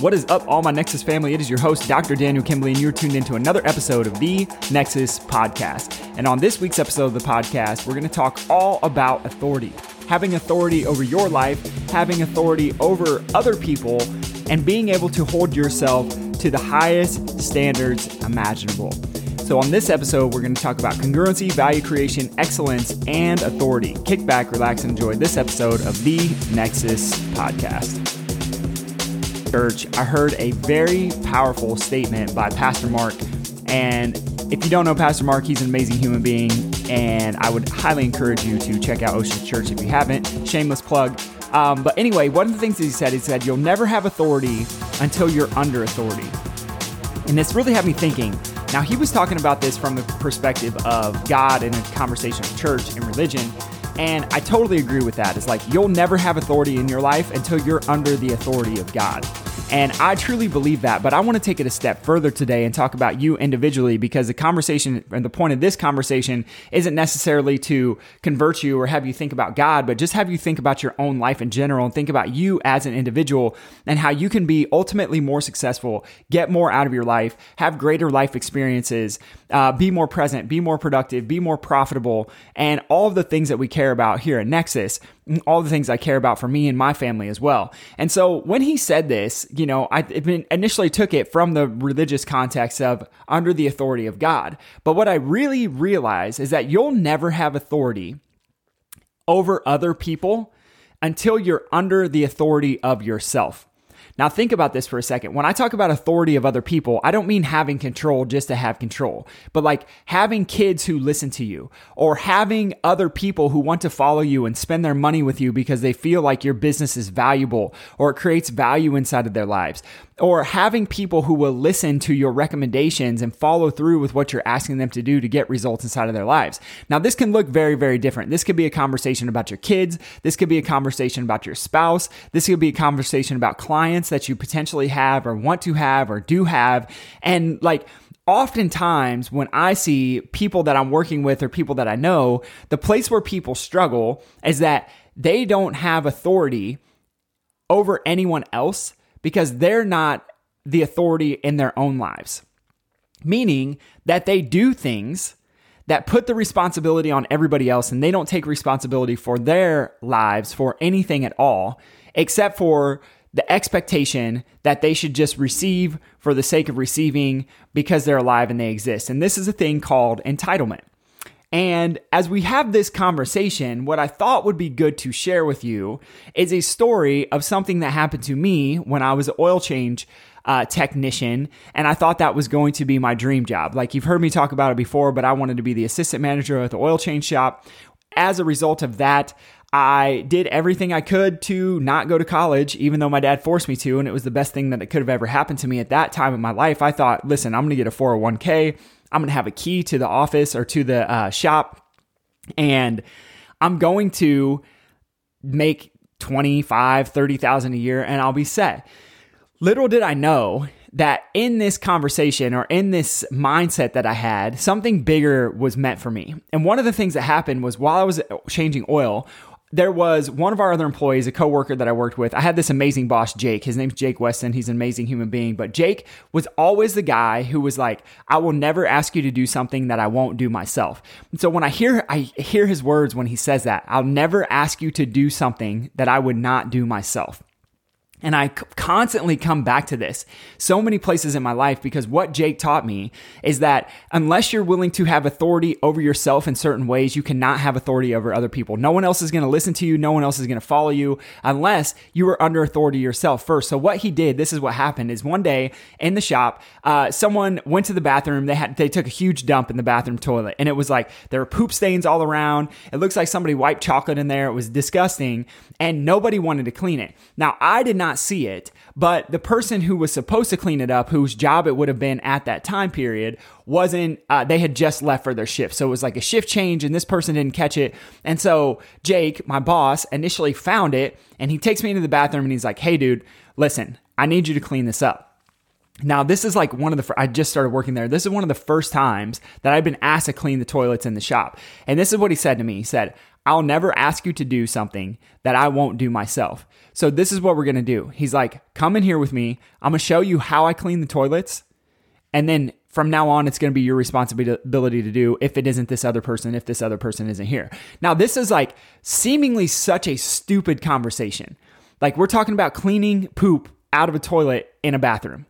What is up, all my Nexus family? It is your host, Dr. Daniel Kimbley, and you're tuned into another episode of the Nexus Podcast. And on this week's episode of the podcast, we're going to talk all about authority having authority over your life, having authority over other people, and being able to hold yourself to the highest standards imaginable. So, on this episode, we're going to talk about congruency, value creation, excellence, and authority. Kick back, relax, and enjoy this episode of the Nexus Podcast church, I heard a very powerful statement by Pastor Mark. And if you don't know Pastor Mark, he's an amazing human being. And I would highly encourage you to check out Ocean Church if you haven't. Shameless plug. Um, but anyway, one of the things that he said, he said, You'll never have authority until you're under authority. And this really had me thinking. Now, he was talking about this from the perspective of God in a conversation of church and religion. And I totally agree with that. It's like you'll never have authority in your life until you're under the authority of God. And I truly believe that, but I want to take it a step further today and talk about you individually because the conversation and the point of this conversation isn't necessarily to convert you or have you think about God, but just have you think about your own life in general and think about you as an individual and how you can be ultimately more successful, get more out of your life, have greater life experiences, uh, be more present, be more productive, be more profitable, and all of the things that we care about here at Nexus all the things I care about for me and my family as well. And so when he said this, you know, I initially took it from the religious context of under the authority of God. But what I really realize is that you'll never have authority over other people until you're under the authority of yourself. Now, think about this for a second. When I talk about authority of other people, I don't mean having control just to have control, but like having kids who listen to you or having other people who want to follow you and spend their money with you because they feel like your business is valuable or it creates value inside of their lives or having people who will listen to your recommendations and follow through with what you're asking them to do to get results inside of their lives. Now, this can look very, very different. This could be a conversation about your kids. This could be a conversation about your spouse. This could be a conversation about clients that you potentially have or want to have or do have. And like, oftentimes when I see people that I'm working with or people that I know, the place where people struggle is that they don't have authority over anyone else because they're not the authority in their own lives. Meaning that they do things that put the responsibility on everybody else and they don't take responsibility for their lives for anything at all, except for the expectation that they should just receive for the sake of receiving because they're alive and they exist. And this is a thing called entitlement. And as we have this conversation, what I thought would be good to share with you is a story of something that happened to me when I was an oil change uh, technician. And I thought that was going to be my dream job. Like you've heard me talk about it before, but I wanted to be the assistant manager at the oil change shop. As a result of that, I did everything I could to not go to college, even though my dad forced me to. And it was the best thing that could have ever happened to me at that time in my life. I thought, listen, I'm going to get a 401k. I'm going to have a key to the office or to the uh, shop, and I'm going to make 25, 30,000 a year and I'll be set. Little did I know that in this conversation or in this mindset that I had, something bigger was meant for me. And one of the things that happened was while I was changing oil, there was one of our other employees, a coworker that I worked with. I had this amazing boss, Jake. His name's Jake Weston. He's an amazing human being. But Jake was always the guy who was like, I will never ask you to do something that I won't do myself. And so when I hear I hear his words when he says that, I'll never ask you to do something that I would not do myself. And I constantly come back to this so many places in my life because what Jake taught me is that unless you're willing to have authority over yourself in certain ways, you cannot have authority over other people. No one else is going to listen to you. No one else is going to follow you unless you are under authority yourself first. So what he did, this is what happened is one day in the shop, uh, someone went to the bathroom. They had, they took a huge dump in the bathroom toilet and it was like, there were poop stains all around. It looks like somebody wiped chocolate in there. It was disgusting and nobody wanted to clean it. Now I did not not see it, but the person who was supposed to clean it up, whose job it would have been at that time period, wasn't, uh, they had just left for their shift. So it was like a shift change and this person didn't catch it. And so Jake, my boss, initially found it and he takes me into the bathroom and he's like, hey, dude, listen, I need you to clean this up. Now, this is like one of the, I just started working there. This is one of the first times that I've been asked to clean the toilets in the shop. And this is what he said to me. He said, I'll never ask you to do something that I won't do myself. So this is what we're going to do. He's like, come in here with me. I'm going to show you how I clean the toilets. And then from now on, it's going to be your responsibility to do if it isn't this other person, if this other person isn't here. Now, this is like seemingly such a stupid conversation. Like, we're talking about cleaning poop out of a toilet in a bathroom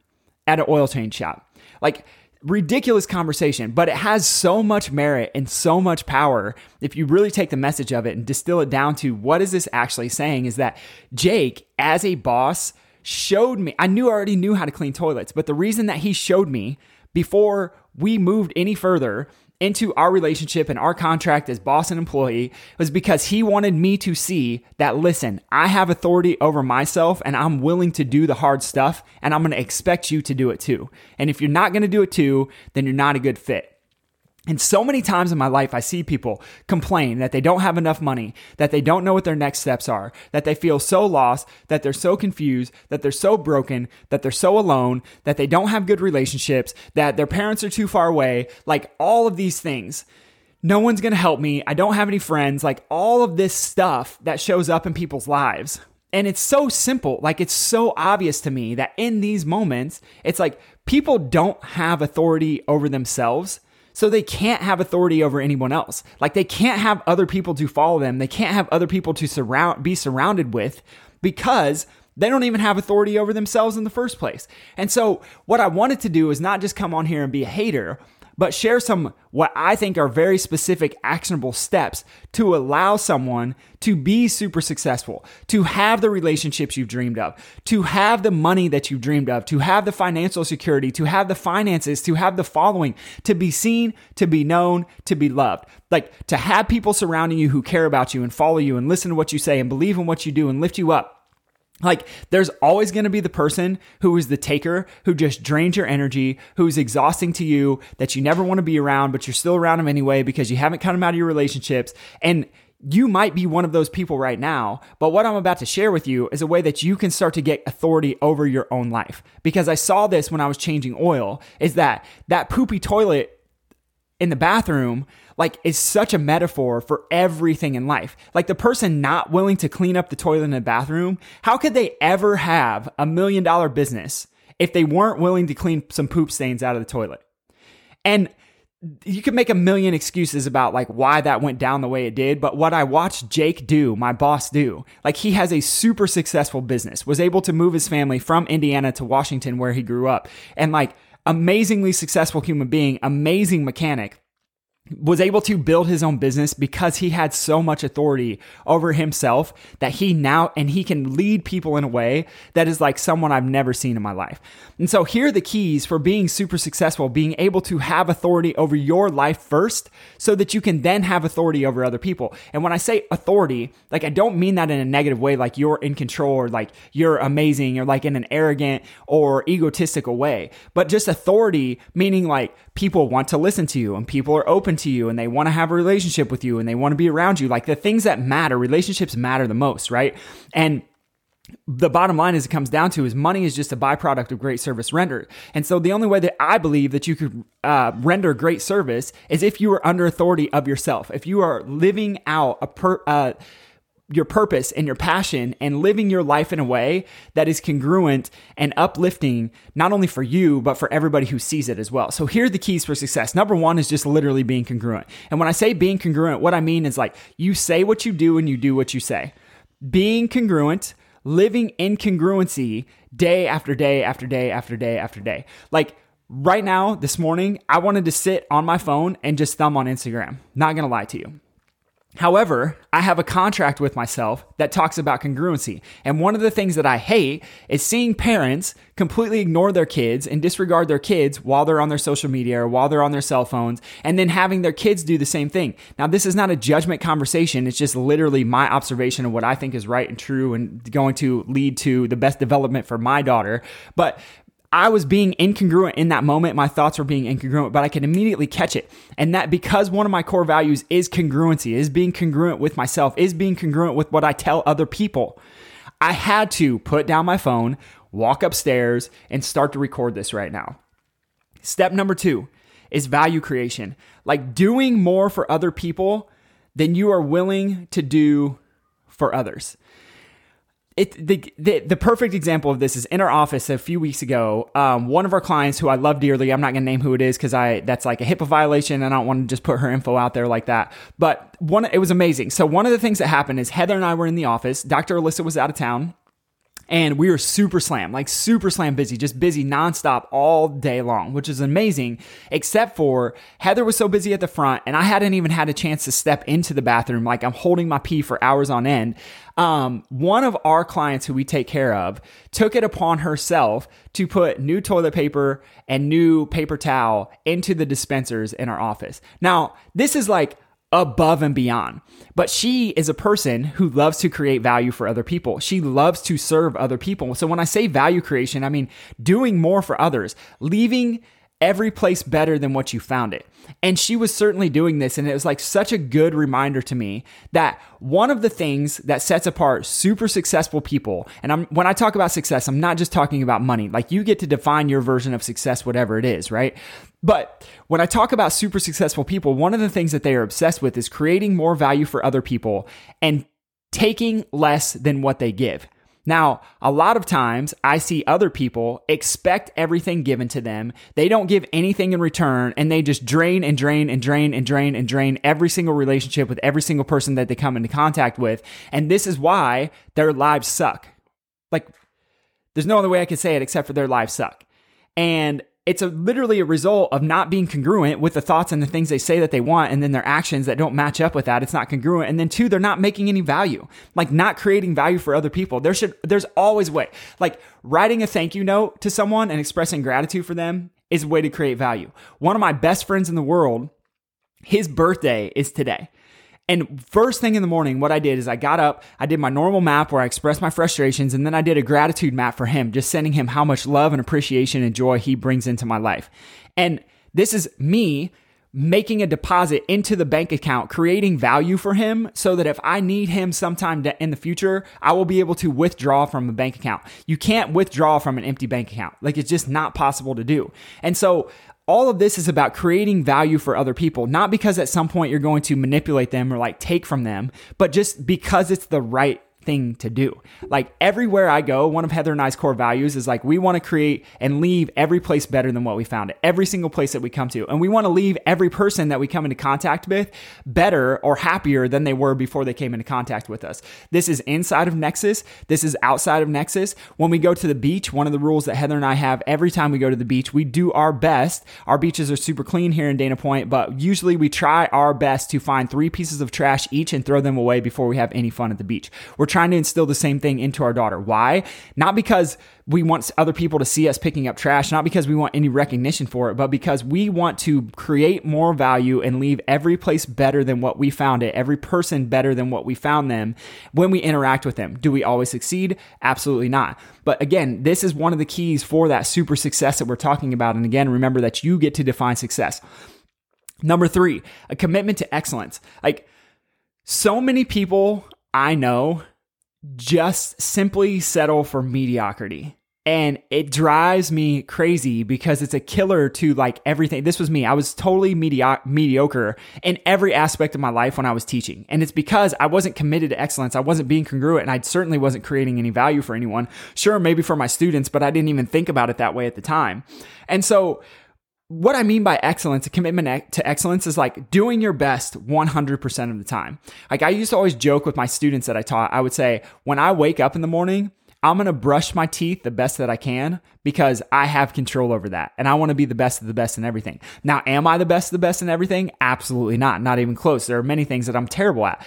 at an oil change shop. Like, ridiculous conversation, but it has so much merit and so much power if you really take the message of it and distill it down to what is this actually saying is that Jake, as a boss, showed me. I knew I already knew how to clean toilets, but the reason that he showed me before we moved any further into our relationship and our contract as boss and employee was because he wanted me to see that listen, I have authority over myself and I'm willing to do the hard stuff and I'm going to expect you to do it too. And if you're not going to do it too, then you're not a good fit. And so many times in my life, I see people complain that they don't have enough money, that they don't know what their next steps are, that they feel so lost, that they're so confused, that they're so broken, that they're so alone, that they don't have good relationships, that their parents are too far away, like all of these things. No one's gonna help me. I don't have any friends, like all of this stuff that shows up in people's lives. And it's so simple. Like it's so obvious to me that in these moments, it's like people don't have authority over themselves so they can't have authority over anyone else. Like they can't have other people to follow them. They can't have other people to surround be surrounded with because they don't even have authority over themselves in the first place. And so what I wanted to do is not just come on here and be a hater, but share some what I think are very specific actionable steps to allow someone to be super successful, to have the relationships you've dreamed of, to have the money that you've dreamed of, to have the financial security, to have the finances, to have the following, to be seen, to be known, to be loved. Like to have people surrounding you who care about you and follow you and listen to what you say and believe in what you do and lift you up like, there's always going to be the person who is the taker, who just drains your energy, who's exhausting to you, that you never want to be around, but you're still around them anyway because you haven't cut them out of your relationships. And you might be one of those people right now, but what I'm about to share with you is a way that you can start to get authority over your own life. Because I saw this when I was changing oil, is that that poopy toilet in the bathroom like is such a metaphor for everything in life. Like the person not willing to clean up the toilet in the bathroom, how could they ever have a million dollar business if they weren't willing to clean some poop stains out of the toilet? And you could make a million excuses about like why that went down the way it did, but what I watched Jake do, my boss do, like he has a super successful business, was able to move his family from Indiana to Washington where he grew up and like amazingly successful human being, amazing mechanic was able to build his own business because he had so much authority over himself that he now and he can lead people in a way that is like someone I've never seen in my life. And so here are the keys for being super successful, being able to have authority over your life first so that you can then have authority over other people. And when I say authority, like I don't mean that in a negative way like you're in control or like you're amazing or like in an arrogant or egotistical way, but just authority meaning like people want to listen to you and people are open to you and they want to have a relationship with you and they want to be around you. Like the things that matter, relationships matter the most, right? And the bottom line is it comes down to is money is just a byproduct of great service rendered. And so the only way that I believe that you could uh, render great service is if you are under authority of yourself. If you are living out a per, uh, your purpose and your passion and living your life in a way that is congruent and uplifting, not only for you, but for everybody who sees it as well. So here are the keys for success. Number one is just literally being congruent. And when I say being congruent, what I mean is like you say what you do and you do what you say. Being congruent, living in congruency day after day after day after day after day. Like, Right now, this morning, I wanted to sit on my phone and just thumb on Instagram. Not gonna lie to you. However, I have a contract with myself that talks about congruency. And one of the things that I hate is seeing parents completely ignore their kids and disregard their kids while they're on their social media or while they're on their cell phones and then having their kids do the same thing. Now, this is not a judgment conversation. It's just literally my observation of what I think is right and true and going to lead to the best development for my daughter. But I was being incongruent in that moment. My thoughts were being incongruent, but I could immediately catch it. And that because one of my core values is congruency, is being congruent with myself, is being congruent with what I tell other people, I had to put down my phone, walk upstairs, and start to record this right now. Step number two is value creation. Like doing more for other people than you are willing to do for others it the, the, the perfect example of this is in our office a few weeks ago. Um, one of our clients who I love dearly, I'm not going to name who it is because I that's like a HIPAA violation, and I don't want to just put her info out there like that. But one, it was amazing. So one of the things that happened is Heather and I were in the office. Dr. Alyssa was out of town and we were super slam, like super slam busy, just busy nonstop all day long, which is amazing. Except for Heather was so busy at the front, and I hadn't even had a chance to step into the bathroom. Like I'm holding my pee for hours on end. Um, one of our clients who we take care of took it upon herself to put new toilet paper and new paper towel into the dispensers in our office. Now, this is like above and beyond. But she is a person who loves to create value for other people. She loves to serve other people. So when I say value creation, I mean doing more for others, leaving every place better than what you found it. And she was certainly doing this. And it was like such a good reminder to me that one of the things that sets apart super successful people, and I'm, when I talk about success, I'm not just talking about money. Like you get to define your version of success, whatever it is, right? But when I talk about super successful people, one of the things that they are obsessed with is creating more value for other people and taking less than what they give. Now, a lot of times I see other people expect everything given to them. They don't give anything in return and they just drain and drain and drain and drain and drain every single relationship with every single person that they come into contact with. And this is why their lives suck. Like, there's no other way I can say it except for their lives suck. And it's a, literally a result of not being congruent with the thoughts and the things they say that they want and then their actions that don't match up with that. It's not congruent. And then two they're not making any value like not creating value for other people. There should there's always a way like writing a thank you note to someone and expressing gratitude for them is a way to create value. One of my best friends in the world his birthday is today and first thing in the morning, what I did is I got up, I did my normal map where I expressed my frustrations, and then I did a gratitude map for him, just sending him how much love and appreciation and joy he brings into my life. And this is me making a deposit into the bank account, creating value for him so that if I need him sometime in the future, I will be able to withdraw from a bank account. You can't withdraw from an empty bank account. Like it's just not possible to do. And so all of this is about creating value for other people, not because at some point you're going to manipulate them or like take from them, but just because it's the right thing to do. Like everywhere I go, one of Heather and I's core values is like we want to create and leave every place better than what we found it. Every single place that we come to. And we want to leave every person that we come into contact with better or happier than they were before they came into contact with us. This is inside of Nexus. This is outside of Nexus. When we go to the beach, one of the rules that Heather and I have every time we go to the beach, we do our best. Our beaches are super clean here in Dana Point, but usually we try our best to find three pieces of trash each and throw them away before we have any fun at the beach. We're trying to instill the same thing into our daughter. Why? Not because we want other people to see us picking up trash, not because we want any recognition for it, but because we want to create more value and leave every place better than what we found it, every person better than what we found them when we interact with them. Do we always succeed? Absolutely not. But again, this is one of the keys for that super success that we're talking about. And again, remember that you get to define success. Number three, a commitment to excellence. Like so many people I know just simply settle for mediocrity. And it drives me crazy because it's a killer to like everything. This was me. I was totally medio- mediocre in every aspect of my life when I was teaching. And it's because I wasn't committed to excellence. I wasn't being congruent and I certainly wasn't creating any value for anyone. Sure, maybe for my students, but I didn't even think about it that way at the time. And so what I mean by excellence, a commitment to excellence is like doing your best 100% of the time. Like I used to always joke with my students that I taught, I would say, when I wake up in the morning, I'm going to brush my teeth the best that I can because I have control over that. And I want to be the best of the best in everything. Now, am I the best of the best in everything? Absolutely not. Not even close. There are many things that I'm terrible at.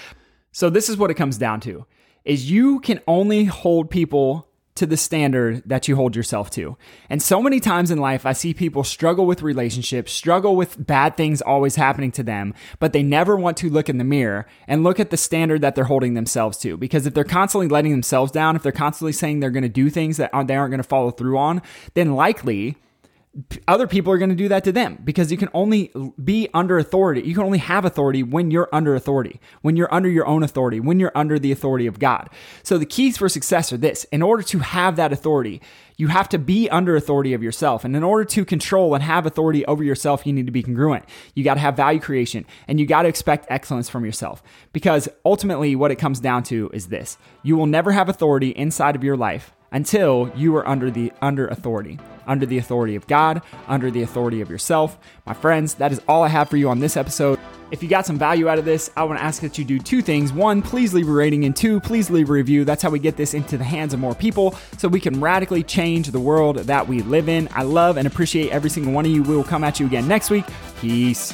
So this is what it comes down to is you can only hold people to the standard that you hold yourself to. And so many times in life, I see people struggle with relationships, struggle with bad things always happening to them, but they never want to look in the mirror and look at the standard that they're holding themselves to. Because if they're constantly letting themselves down, if they're constantly saying they're going to do things that they aren't going to follow through on, then likely other people are going to do that to them because you can only be under authority. You can only have authority when you're under authority, when you're under your own authority, when you're under the authority of God. So the keys for success are this. In order to have that authority, you have to be under authority of yourself. And in order to control and have authority over yourself, you need to be congruent. You got to have value creation and you got to expect excellence from yourself. Because ultimately, what it comes down to is this you will never have authority inside of your life until you are under the under authority under the authority of God, under the authority of yourself. My friends, that is all I have for you on this episode. If you got some value out of this, I want to ask that you do two things. One, please leave a rating, and two, please leave a review. That's how we get this into the hands of more people so we can radically change the world that we live in. I love and appreciate every single one of you. We will come at you again next week. Peace.